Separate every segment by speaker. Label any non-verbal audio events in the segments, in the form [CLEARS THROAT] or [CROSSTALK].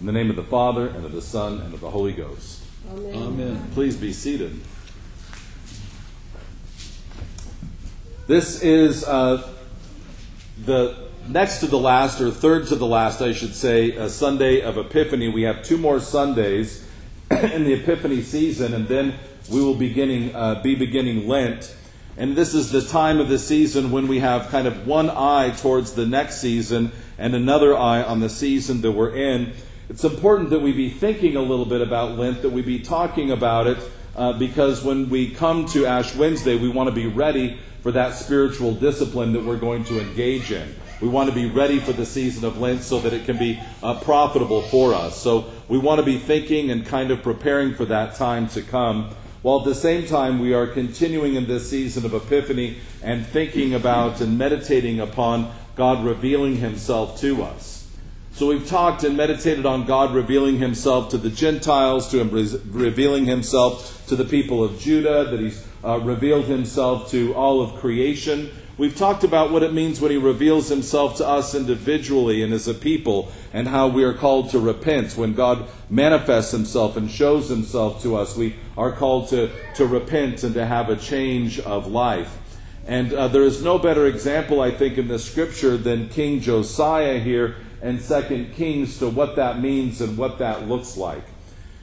Speaker 1: In the name of the Father, and of the Son, and of the Holy Ghost.
Speaker 2: Amen.
Speaker 1: Amen. Please be seated. This is uh, the next to the last, or third to the last, I should say, a Sunday of Epiphany. We have two more Sundays [CLEARS THROAT] in the Epiphany season, and then we will beginning uh, be beginning Lent. And this is the time of the season when we have kind of one eye towards the next season and another eye on the season that we're in. It's important that we be thinking a little bit about Lent, that we be talking about it, uh, because when we come to Ash Wednesday, we want to be ready for that spiritual discipline that we're going to engage in. We want to be ready for the season of Lent so that it can be uh, profitable for us. So we want to be thinking and kind of preparing for that time to come. While at the same time, we are continuing in this season of Epiphany and thinking about and meditating upon God revealing Himself to us. So we've talked and meditated on God revealing Himself to the Gentiles, to Him revealing Himself to the people of Judah, that He's uh, revealed Himself to all of creation. We've talked about what it means when He reveals Himself to us individually and as a people, and how we are called to repent. When God manifests Himself and shows Himself to us, we are called to, to repent and to have a change of life. And uh, there is no better example, I think, in the scripture than King Josiah here and Second Kings to what that means and what that looks like.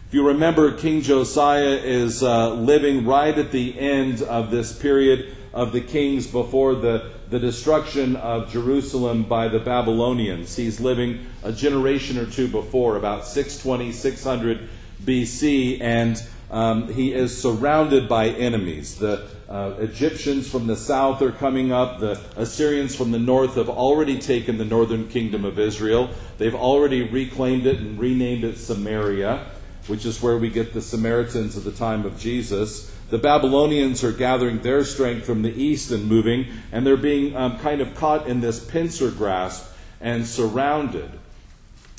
Speaker 1: If you remember, King Josiah is uh, living right at the end of this period of the kings before the, the destruction of Jerusalem by the Babylonians. He's living a generation or two before, about 620, 600 BC, and um, he is surrounded by enemies. The uh, Egyptians from the south are coming up. The Assyrians from the north have already taken the northern kingdom of Israel. They've already reclaimed it and renamed it Samaria which is where we get the Samaritans of the time of Jesus. The Babylonians are gathering their strength from the east and moving, and they're being um, kind of caught in this pincer grasp and surrounded.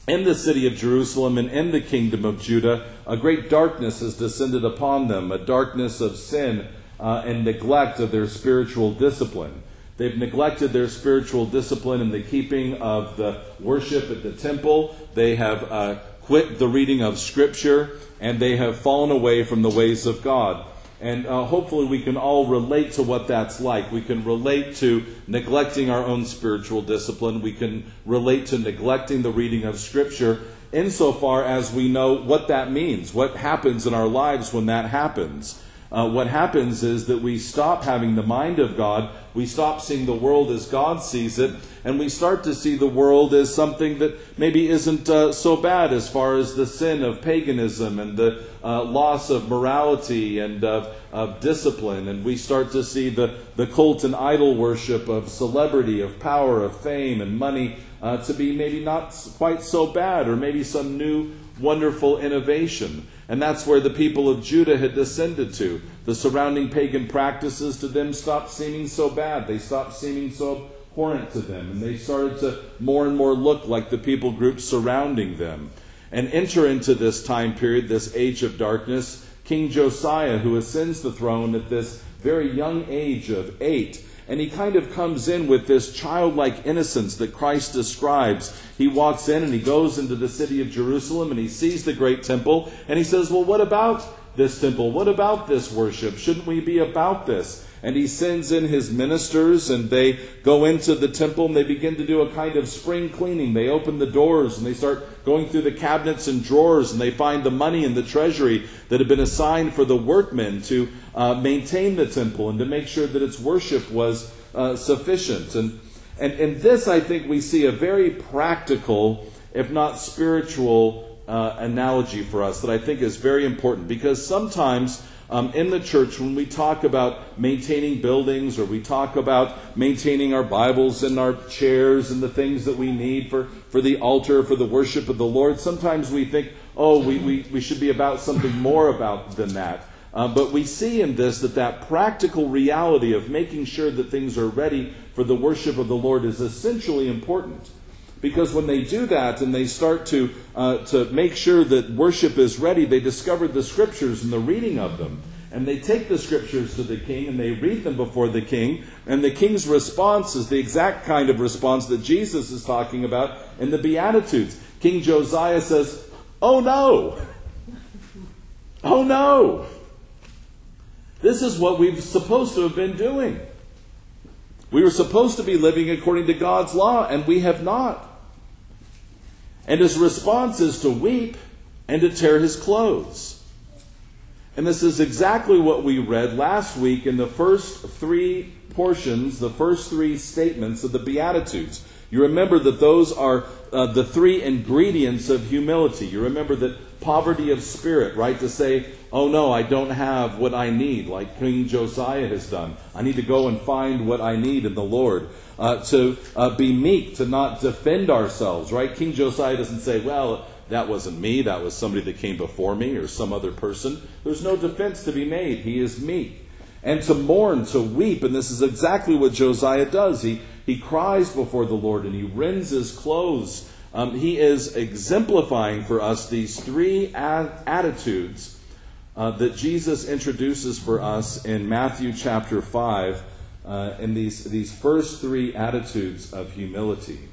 Speaker 1: In the city of Jerusalem and in the kingdom of Judah, a great darkness has descended upon them, a darkness of sin uh, and neglect of their spiritual discipline. They've neglected their spiritual discipline in the keeping of the worship at the temple. They have uh, quit the reading of Scripture, and they have fallen away from the ways of God. And uh, hopefully, we can all relate to what that's like. We can relate to neglecting our own spiritual discipline. We can relate to neglecting the reading of Scripture insofar as we know what that means, what happens in our lives when that happens. Uh, what happens is that we stop having the mind of God, we stop seeing the world as God sees it, and we start to see the world as something that maybe isn't uh, so bad as far as the sin of paganism and the uh, loss of morality and of, of, discipline. And we start to see the, the cult and idol worship of celebrity, of power, of fame, and money uh, to be maybe not quite so bad, or maybe some new wonderful innovation. And that's where the people of Judah had descended to. The surrounding pagan practices to them stopped seeming so bad. They stopped seeming so abhorrent to them. And they started to more and more look like the people groups surrounding them. And enter into this time period, this age of darkness, King Josiah, who ascends the throne at this very young age of eight and he kind of comes in with this childlike innocence that Christ describes. He walks in and he goes into the city of Jerusalem and he sees the great temple and he says, Well, what about this temple? What about this worship? Shouldn't we be about this? And he sends in his ministers, and they go into the temple and they begin to do a kind of spring cleaning. They open the doors and they start going through the cabinets and drawers, and they find the money in the treasury that had been assigned for the workmen to uh, maintain the temple and to make sure that its worship was uh, sufficient. And, and in this, I think we see a very practical, if not spiritual, uh, analogy for us that I think is very important because sometimes um, in the church, when we talk about maintaining buildings or we talk about maintaining our Bibles and our chairs and the things that we need for, for the altar, for the worship of the Lord, sometimes we think, oh, we, we, we should be about something more about than that. Uh, but we see in this that that practical reality of making sure that things are ready for the worship of the Lord is essentially important. Because when they do that and they start to, uh, to make sure that worship is ready, they discover the scriptures and the reading of them. And they take the scriptures to the king and they read them before the king. And the king's response is the exact kind of response that Jesus is talking about in the Beatitudes. King Josiah says, Oh no! Oh no! This is what we've supposed to have been doing. We were supposed to be living according to God's law, and we have not. And his response is to weep and to tear his clothes. And this is exactly what we read last week in the first three portions, the first three statements of the Beatitudes. You remember that those are uh, the three ingredients of humility. You remember that poverty of spirit, right? To say, oh no, I don't have what I need, like King Josiah has done. I need to go and find what I need in the Lord. Uh, to uh, be meek, to not defend ourselves, right? King Josiah doesn't say, well, that wasn't me, that was somebody that came before me or some other person. There's no defense to be made. He is meek. And to mourn, to weep, and this is exactly what Josiah does. He, he cries before the Lord and he rends his clothes. Um, he is exemplifying for us these three ad- attitudes uh, that Jesus introduces for us in Matthew chapter 5 uh, in these, these first three attitudes of humility.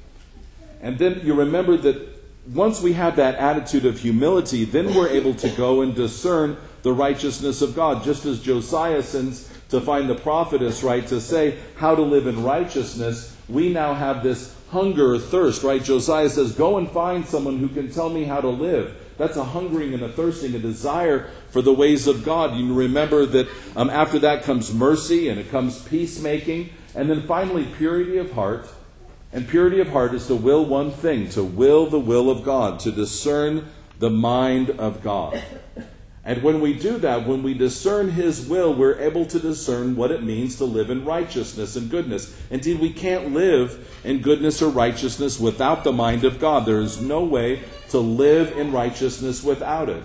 Speaker 1: And then you remember that once we have that attitude of humility, then we're able to go and discern the righteousness of God. Just as Josiah sends to find the prophetess, right, to say how to live in righteousness, we now have this hunger thirst, right? Josiah says, Go and find someone who can tell me how to live. That's a hungering and a thirsting, a desire for the ways of God. You remember that um, after that comes mercy and it comes peacemaking, and then finally purity of heart. And purity of heart is to will one thing, to will the will of God, to discern the mind of God. And when we do that, when we discern His will, we're able to discern what it means to live in righteousness and goodness. Indeed, we can't live in goodness or righteousness without the mind of God. There is no way to live in righteousness without it.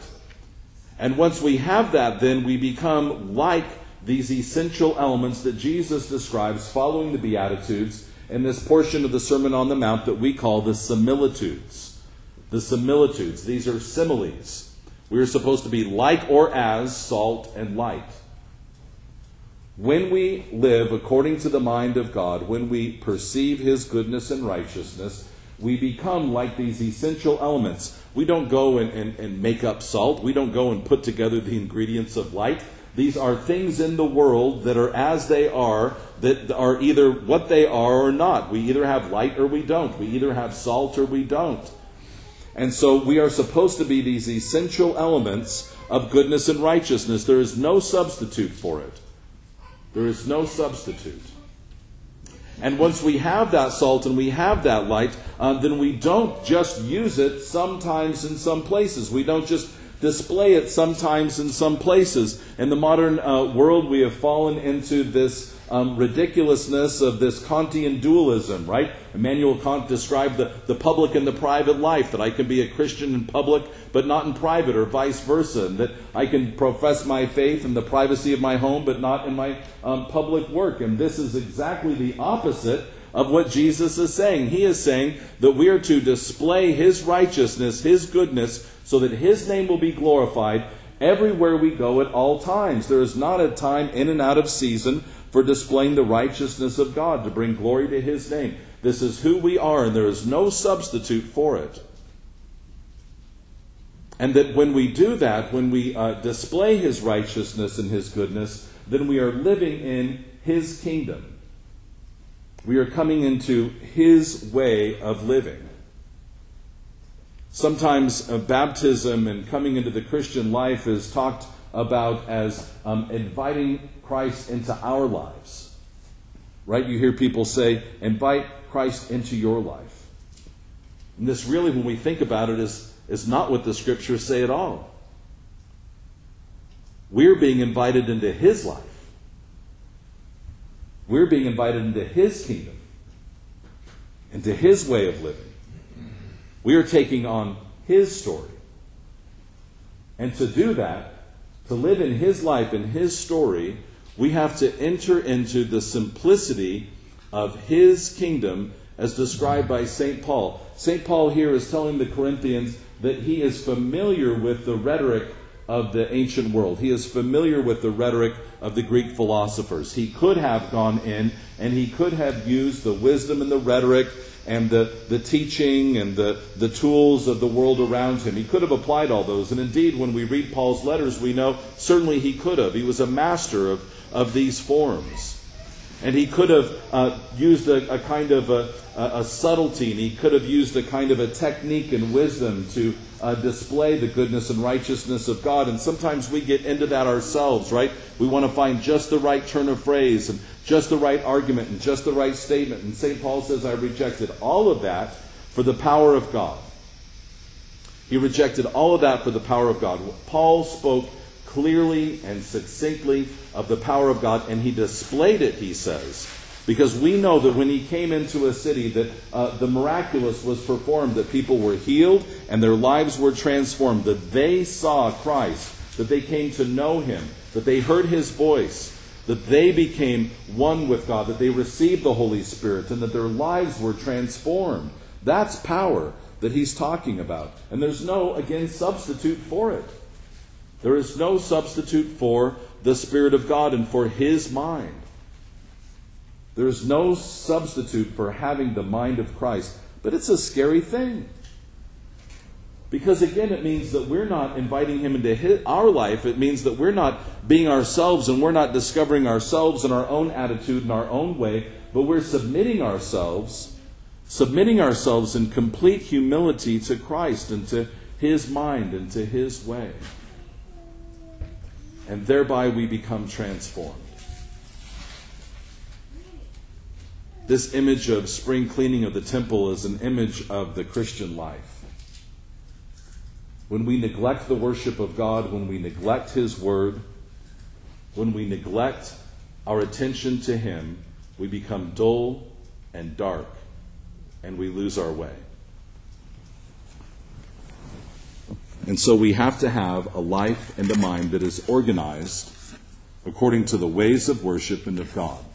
Speaker 1: And once we have that, then we become like these essential elements that Jesus describes following the Beatitudes in this portion of the Sermon on the Mount that we call the similitudes. The similitudes. These are similes we are supposed to be like or as salt and light. When we live according to the mind of God, when we perceive His goodness and righteousness, we become like these essential elements. We don't go and, and, and make up salt. We don't go and put together the ingredients of light. These are things in the world that are as they are, that are either what they are or not. We either have light or we don't. We either have salt or we don't. And so we are supposed to be these essential elements of goodness and righteousness. There is no substitute for it. There is no substitute. And once we have that salt and we have that light, uh, then we don't just use it sometimes in some places. We don't just display it sometimes in some places. In the modern uh, world, we have fallen into this um, ridiculousness of this Kantian dualism, right? Immanuel Kant described the, the public and the private life, that I can be a Christian in public but not in private, or vice versa, and that I can profess my faith in the privacy of my home but not in my um, public work. And this is exactly the opposite of what Jesus is saying. He is saying that we are to display His righteousness, His goodness, so that His name will be glorified everywhere we go at all times. There is not a time in and out of season for displaying the righteousness of God to bring glory to His name. This is who we are, and there is no substitute for it. And that when we do that, when we uh, display His righteousness and His goodness, then we are living in His kingdom. We are coming into His way of living. Sometimes uh, baptism and coming into the Christian life is talked about as um, inviting Christ into our lives. Right? You hear people say, invite Christ into your life. And this really, when we think about it, is, is not what the scriptures say at all. We're being invited into His life. We're being invited into His kingdom, into His way of living. We are taking on His story. And to do that, to live in His life and His story, we have to enter into the simplicity of his kingdom as described by St. Paul. St. Paul here is telling the Corinthians that he is familiar with the rhetoric of the ancient world. He is familiar with the rhetoric of the Greek philosophers. He could have gone in and he could have used the wisdom and the rhetoric and the, the teaching and the, the tools of the world around him. He could have applied all those. And indeed, when we read Paul's letters, we know certainly he could have. He was a master of, of these forms. And he could have uh, used a, a, kind of a, a, subtlety, and he could have used a kind of a technique and wisdom to uh, display the goodness and righteousness of God. And sometimes we get into that ourselves, right? We want to find just the right turn of phrase and just the right argument and just the right statement. And St. Paul says, I rejected all of that for the power of God. He rejected all of that for the power of God. Paul spoke clearly and succinctly of the power of God, and he displayed it, he says. Because we know that when he came into a city, that uh, the miraculous was performed, that people were healed and their lives were transformed, that they saw Christ, that they came to know him, that they heard his voice, that they became one with God, that they received the Holy Spirit, and that their lives were transformed. That's power that he's talking about. And there's no, again, substitute for it. There is no substitute for the Spirit of God and for His mind. There is no substitute for having the mind of Christ. But it's a scary thing. Because again, it means that we're not inviting Him into his, our life. It means that we're not being ourselves and we're not discovering ourselves in our own attitude and our own way, but we're submitting ourselves, submitting ourselves in complete humility to Christ and to His mind and to His way and thereby we become transformed. This image of spring cleaning of the temple is an image of the Christian life. When we neglect the worship of God, when we neglect His Word, when we neglect our attention to Him, we become dull and dark and we lose our way. And so we have to have a life and a mind that is organized according to the ways of worship and of God.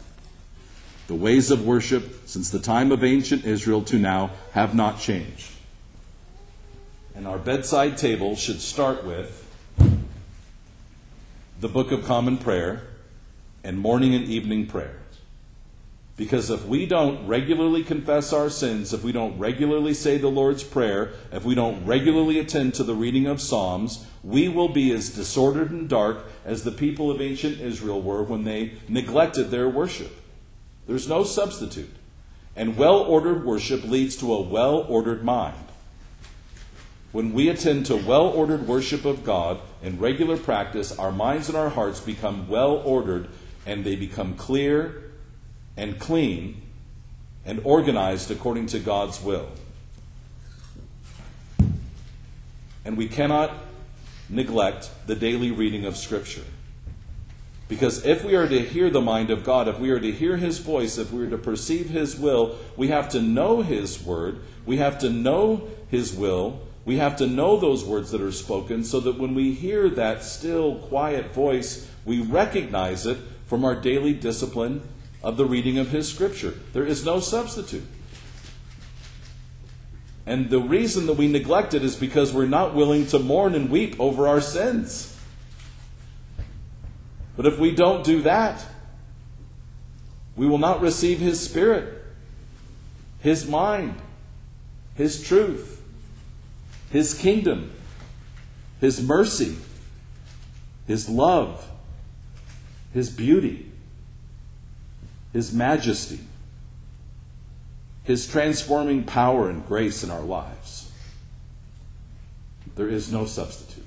Speaker 1: The ways of worship since the time of ancient Israel to now have not changed. And our bedside table should start with the Book of Common Prayer and morning and evening prayer. Because if we don't regularly confess our sins, if we don't regularly say the Lord's Prayer, if we don't regularly attend to the reading of Psalms, we will be as disordered and dark as the people of ancient Israel were when they neglected their worship. There's no substitute. And well ordered worship leads to a well ordered mind. When we attend to well ordered worship of God in regular practice, our minds and our hearts become well ordered and they become clear and clean and organized according to God's will. And we cannot neglect the daily reading of Scripture. Because if we are to hear the mind of God, if we are to hear His voice, if we are to perceive His will, we have to know His word, we have to know His will, we have to know those words that are spoken so that when we hear that still, quiet voice, we recognize it from our daily discipline of the reading of His Scripture. There is no substitute. And the reason that we neglect it is because we're not willing to mourn and weep over our sins. But if we don't do that, we will not receive His Spirit, His mind, His truth, His kingdom, His mercy, His love, His beauty. His majesty, His transforming power and grace in our lives. There is no substitute.